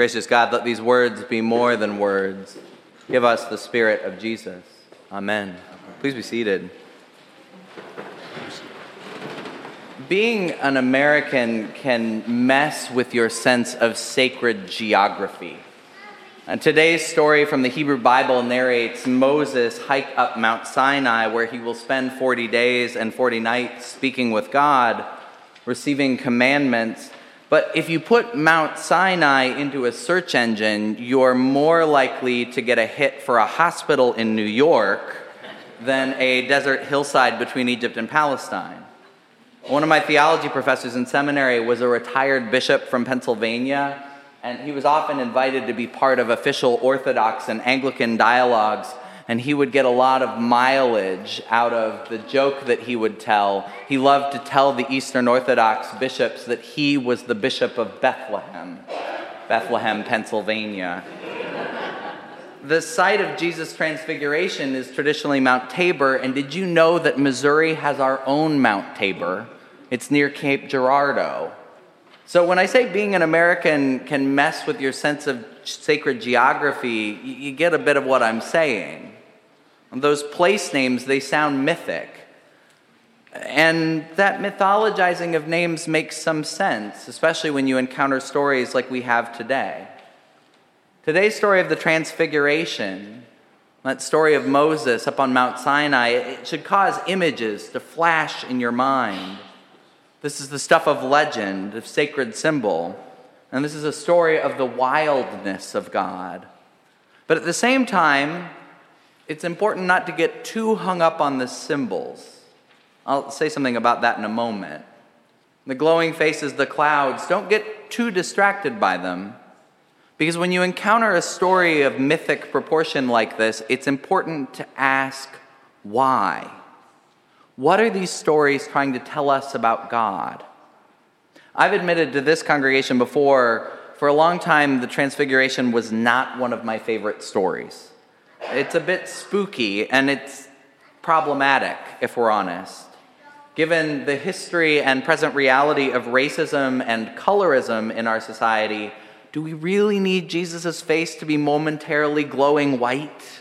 Gracious God, let these words be more than words. Give us the Spirit of Jesus. Amen. Please be seated. Being an American can mess with your sense of sacred geography. And today's story from the Hebrew Bible narrates Moses hike up Mount Sinai, where he will spend 40 days and 40 nights speaking with God, receiving commandments. But if you put Mount Sinai into a search engine, you're more likely to get a hit for a hospital in New York than a desert hillside between Egypt and Palestine. One of my theology professors in seminary was a retired bishop from Pennsylvania and he was often invited to be part of official Orthodox and Anglican dialogues, and he would get a lot of mileage out of the joke that he would tell. He loved to tell the Eastern Orthodox bishops that he was the bishop of Bethlehem, Bethlehem, Pennsylvania. the site of Jesus' transfiguration is traditionally Mount Tabor, and did you know that Missouri has our own Mount Tabor? It's near Cape Girardeau. So, when I say being an American can mess with your sense of sacred geography, you get a bit of what I'm saying. Those place names, they sound mythic. And that mythologizing of names makes some sense, especially when you encounter stories like we have today. Today's story of the Transfiguration, that story of Moses up on Mount Sinai, it should cause images to flash in your mind. This is the stuff of legend, of sacred symbol. And this is a story of the wildness of God. But at the same time, it's important not to get too hung up on the symbols. I'll say something about that in a moment. The glowing faces, the clouds, don't get too distracted by them. Because when you encounter a story of mythic proportion like this, it's important to ask why. What are these stories trying to tell us about God? I've admitted to this congregation before, for a long time, the Transfiguration was not one of my favorite stories. It's a bit spooky and it's problematic, if we're honest. Given the history and present reality of racism and colorism in our society, do we really need Jesus' face to be momentarily glowing white?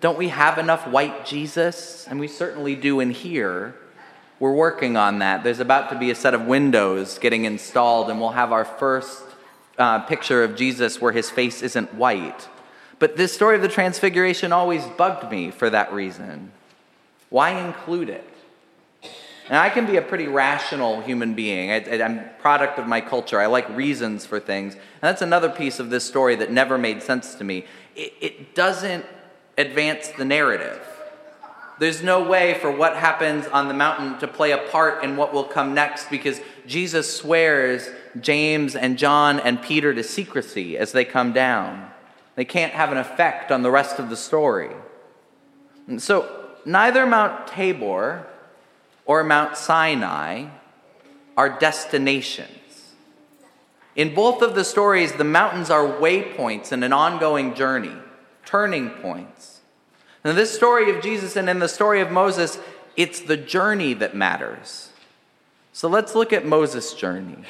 Don't we have enough white Jesus? And we certainly do in here. We're working on that. There's about to be a set of windows getting installed, and we'll have our first uh, picture of Jesus where his face isn't white. But this story of the Transfiguration always bugged me for that reason. Why include it? And I can be a pretty rational human being. I, am product of my culture. I like reasons for things. And that's another piece of this story that never made sense to me. It, it doesn't advance the narrative. There's no way for what happens on the mountain to play a part in what will come next because Jesus swears James and John and Peter to secrecy as they come down. They can't have an effect on the rest of the story. And so, neither Mount Tabor or Mount Sinai are destinations. In both of the stories, the mountains are waypoints in an ongoing journey turning points. In this story of Jesus and in the story of Moses, it's the journey that matters. So let's look at Moses' journey.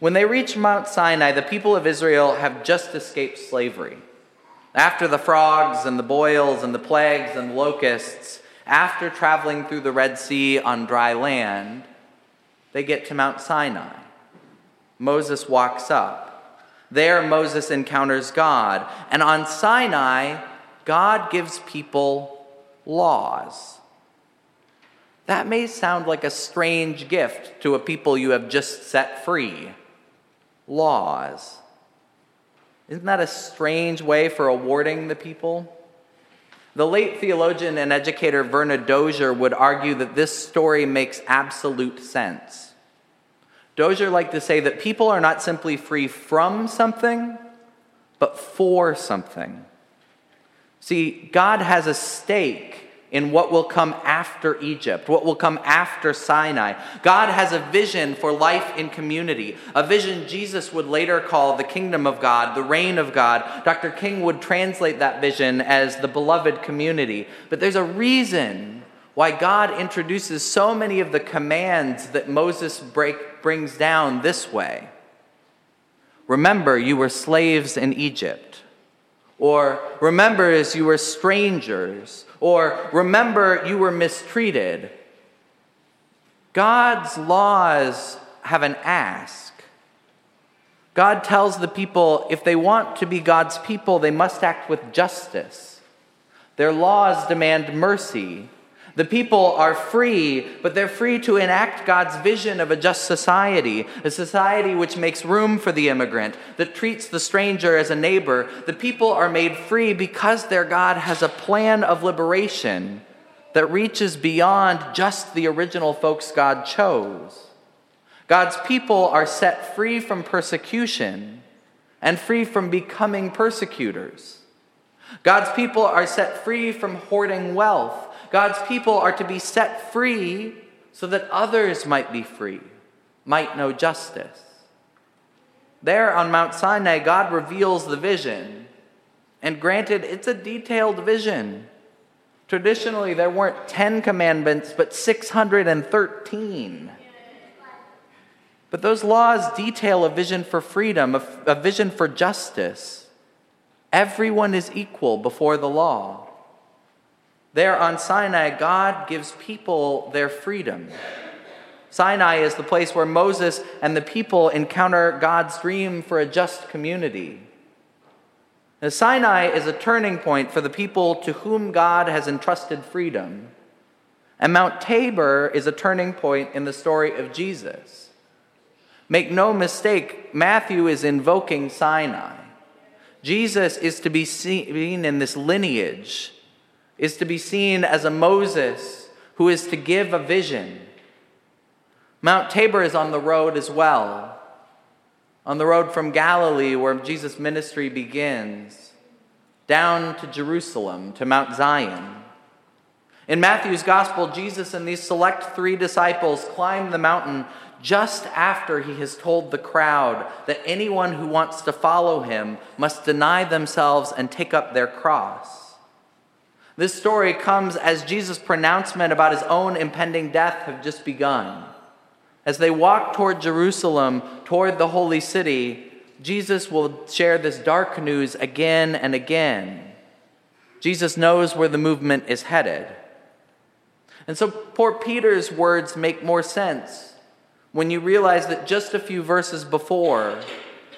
When they reach Mount Sinai, the people of Israel have just escaped slavery. After the frogs and the boils and the plagues and locusts, after traveling through the Red Sea on dry land, they get to Mount Sinai. Moses walks up. There, Moses encounters God. And on Sinai, God gives people laws. That may sound like a strange gift to a people you have just set free. Laws. Isn't that a strange way for awarding the people? The late theologian and educator Verna Dozier would argue that this story makes absolute sense. Dozier liked to say that people are not simply free from something, but for something. See, God has a stake in what will come after Egypt, what will come after Sinai. God has a vision for life in community, a vision Jesus would later call the kingdom of God, the reign of God. Dr. King would translate that vision as the beloved community. But there's a reason why God introduces so many of the commands that Moses break, brings down this way. Remember, you were slaves in Egypt. Or remember as you were strangers. Or remember you were mistreated. God's laws have an ask. God tells the people if they want to be God's people, they must act with justice. Their laws demand mercy. The people are free, but they're free to enact God's vision of a just society, a society which makes room for the immigrant, that treats the stranger as a neighbor. The people are made free because their God has a plan of liberation that reaches beyond just the original folks God chose. God's people are set free from persecution and free from becoming persecutors. God's people are set free from hoarding wealth God's people are to be set free so that others might be free, might know justice. There on Mount Sinai, God reveals the vision. And granted, it's a detailed vision. Traditionally, there weren't 10 commandments, but 613. But those laws detail a vision for freedom, a, a vision for justice. Everyone is equal before the law. There on Sinai, God gives people their freedom. Sinai is the place where Moses and the people encounter God's dream for a just community. Now, Sinai is a turning point for the people to whom God has entrusted freedom. And Mount Tabor is a turning point in the story of Jesus. Make no mistake, Matthew is invoking Sinai. Jesus is to be seen in this lineage is to be seen as a Moses who is to give a vision. Mount Tabor is on the road as well, on the road from Galilee, where Jesus' ministry begins, down to Jerusalem, to Mount Zion. In Matthew's gospel, Jesus and these select three disciples climb the mountain just after he has told the crowd that anyone who wants to follow him must deny themselves and take up their cross. This story comes as Jesus' pronouncement about his own impending death have just begun. As they walk toward Jerusalem, toward the holy city, Jesus will share this dark news again and again. Jesus knows where the movement is headed. And so poor Peter's words make more sense when you realize that just a few verses before,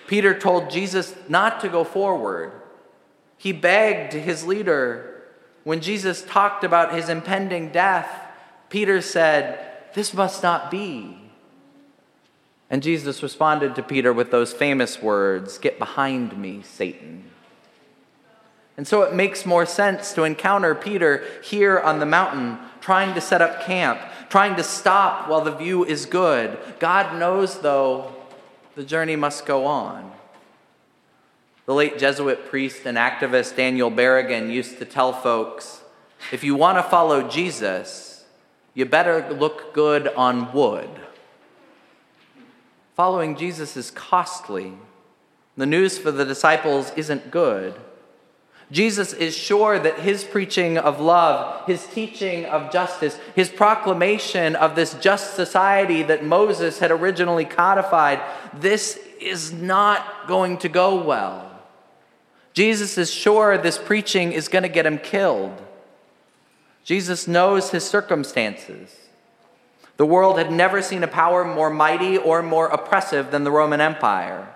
Peter told Jesus not to go forward. He begged his leader when Jesus talked about his impending death, Peter said, This must not be. And Jesus responded to Peter with those famous words Get behind me, Satan. And so it makes more sense to encounter Peter here on the mountain, trying to set up camp, trying to stop while the view is good. God knows, though, the journey must go on. The late Jesuit priest and activist Daniel Berrigan used to tell folks if you want to follow Jesus, you better look good on wood. Following Jesus is costly. The news for the disciples isn't good. Jesus is sure that his preaching of love, his teaching of justice, his proclamation of this just society that Moses had originally codified, this is not going to go well. Jesus is sure this preaching is going to get him killed. Jesus knows his circumstances. The world had never seen a power more mighty or more oppressive than the Roman Empire.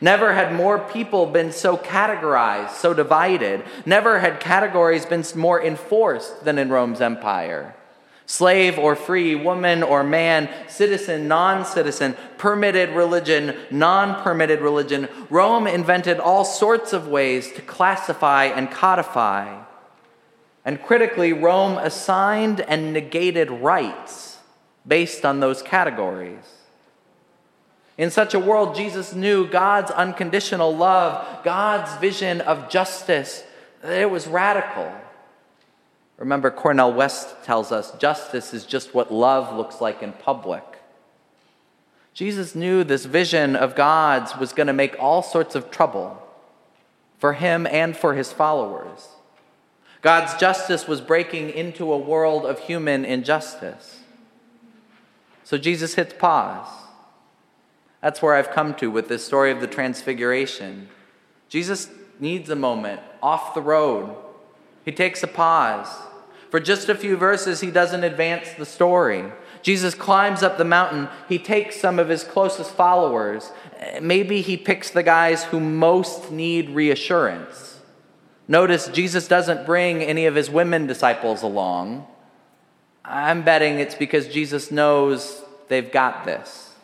Never had more people been so categorized, so divided. Never had categories been more enforced than in Rome's empire slave or free, woman or man, citizen, non citizen, permitted religion, non permitted religion. Rome invented all sorts of ways to classify and codify. And critically, Rome assigned and negated rights based on those categories. In such a world, Jesus knew God's unconditional love, God's vision of justice, it was radical. Remember, Cornel West tells us justice is just what love looks like in public. Jesus knew this vision of God's was going to make all sorts of trouble for him and for his followers. God's justice was breaking into a world of human injustice. So Jesus hits pause. That's where I've come to with this story of the Transfiguration. Jesus needs a moment off the road. He takes a pause. For just a few verses, he doesn't advance the story. Jesus climbs up the mountain. He takes some of his closest followers. Maybe he picks the guys who most need reassurance. Notice Jesus doesn't bring any of his women disciples along. I'm betting it's because Jesus knows they've got this.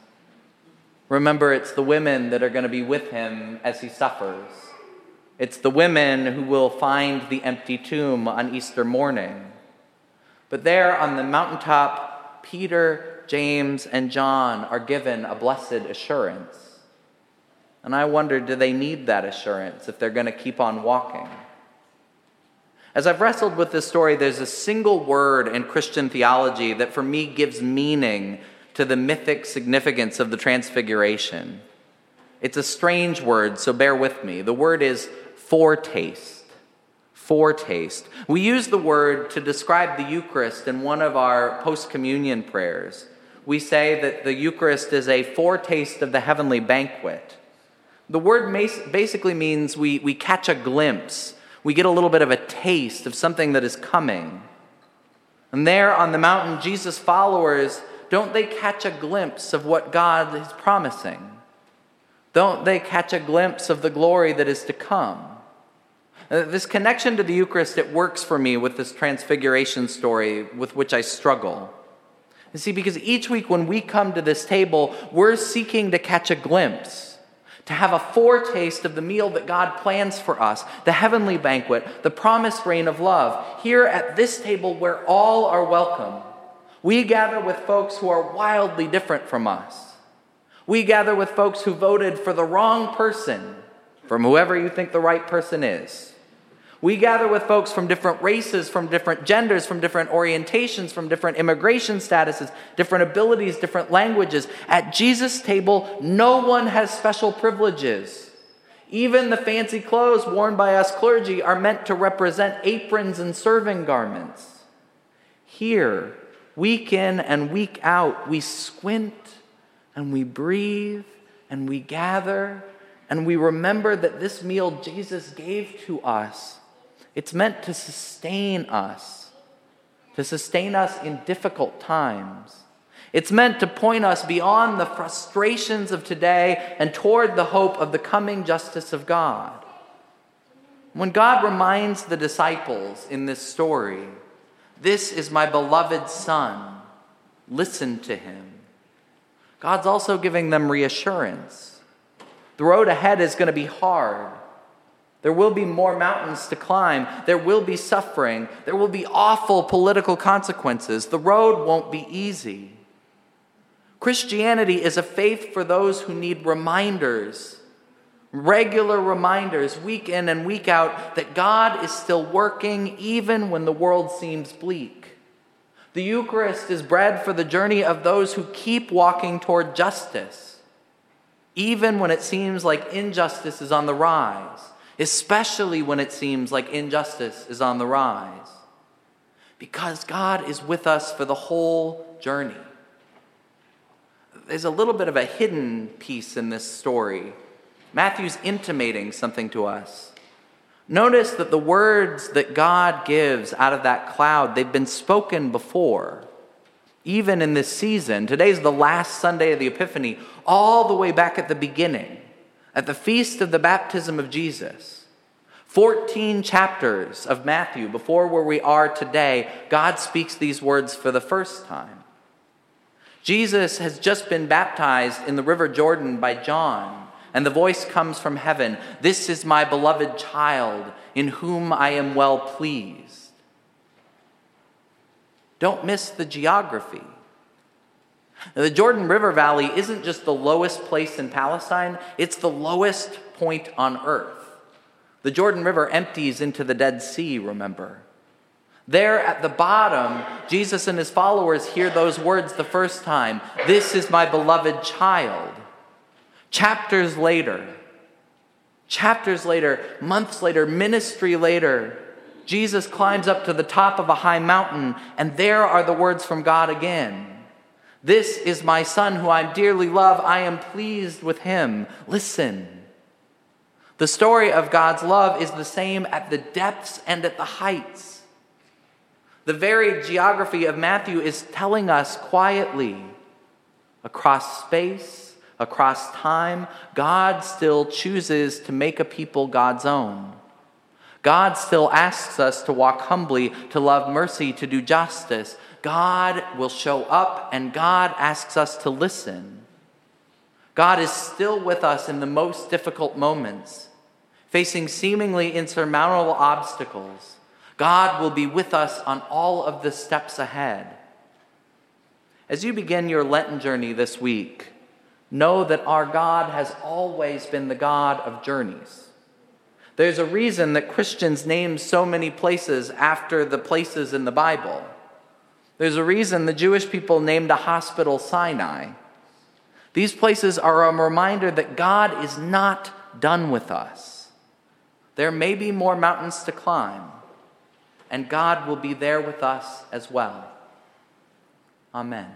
Remember, it's the women that are going to be with him as he suffers. It's the women who will find the empty tomb on Easter morning. But there on the mountaintop, Peter, James, and John are given a blessed assurance. And I wonder do they need that assurance if they're going to keep on walking? As I've wrestled with this story, there's a single word in Christian theology that for me gives meaning to the mythic significance of the Transfiguration. It's a strange word, so bear with me. The word is foretaste. Foretaste. We use the word to describe the Eucharist in one of our post communion prayers. We say that the Eucharist is a foretaste of the heavenly banquet. The word basically means we, we catch a glimpse, we get a little bit of a taste of something that is coming. And there on the mountain, Jesus' followers don't they catch a glimpse of what God is promising? Don't they catch a glimpse of the glory that is to come? Uh, this connection to the Eucharist, it works for me with this transfiguration story with which I struggle. You see, because each week when we come to this table, we're seeking to catch a glimpse, to have a foretaste of the meal that God plans for us, the heavenly banquet, the promised reign of love, here at this table where all are welcome. We gather with folks who are wildly different from us. We gather with folks who voted for the wrong person, from whoever you think the right person is. We gather with folks from different races, from different genders, from different orientations, from different immigration statuses, different abilities, different languages. At Jesus' table, no one has special privileges. Even the fancy clothes worn by us clergy are meant to represent aprons and serving garments. Here, Week in and week out, we squint and we breathe and we gather and we remember that this meal Jesus gave to us, it's meant to sustain us, to sustain us in difficult times. It's meant to point us beyond the frustrations of today and toward the hope of the coming justice of God. When God reminds the disciples in this story this is my beloved Son. Listen to him. God's also giving them reassurance. The road ahead is going to be hard. There will be more mountains to climb. There will be suffering. There will be awful political consequences. The road won't be easy. Christianity is a faith for those who need reminders Regular reminders, week in and week out, that God is still working even when the world seems bleak. The Eucharist is bread for the journey of those who keep walking toward justice, even when it seems like injustice is on the rise, especially when it seems like injustice is on the rise. Because God is with us for the whole journey. There's a little bit of a hidden piece in this story Matthew's intimating something to us. Notice that the words that God gives out of that cloud, they've been spoken before. Even in this season, today's the last Sunday of the Epiphany, all the way back at the beginning, at the feast of the baptism of Jesus. 14 chapters of Matthew before where we are today, God speaks these words for the first time. Jesus has just been baptized in the River Jordan by John. And the voice comes from heaven This is my beloved child, in whom I am well pleased. Don't miss the geography. Now, the Jordan River Valley isn't just the lowest place in Palestine, it's the lowest point on earth. The Jordan River empties into the Dead Sea, remember. There at the bottom, Jesus and his followers hear those words the first time This is my beloved child. Chapters later, chapters later, months later, ministry later, Jesus climbs up to the top of a high mountain, and there are the words from God again. This is my son who I dearly love. I am pleased with him. Listen. The story of God's love is the same at the depths and at the heights. The very geography of Matthew is telling us quietly across space, across time, God still chooses to make a people God's own. God still asks us to walk humbly, to love mercy, to do justice. God will show up and God asks us to listen. God is still with us in the most difficult moments, facing seemingly insurmountable obstacles. God will be with us on all of the steps ahead. As you begin your Lenten journey this week, know that our God has always been the God of journeys. There's a reason that Christians name so many places after the places in the Bible. There's a reason the Jewish people named a hospital Sinai. These places are a reminder that God is not done with us. There may be more mountains to climb, and God will be there with us as well. Amen.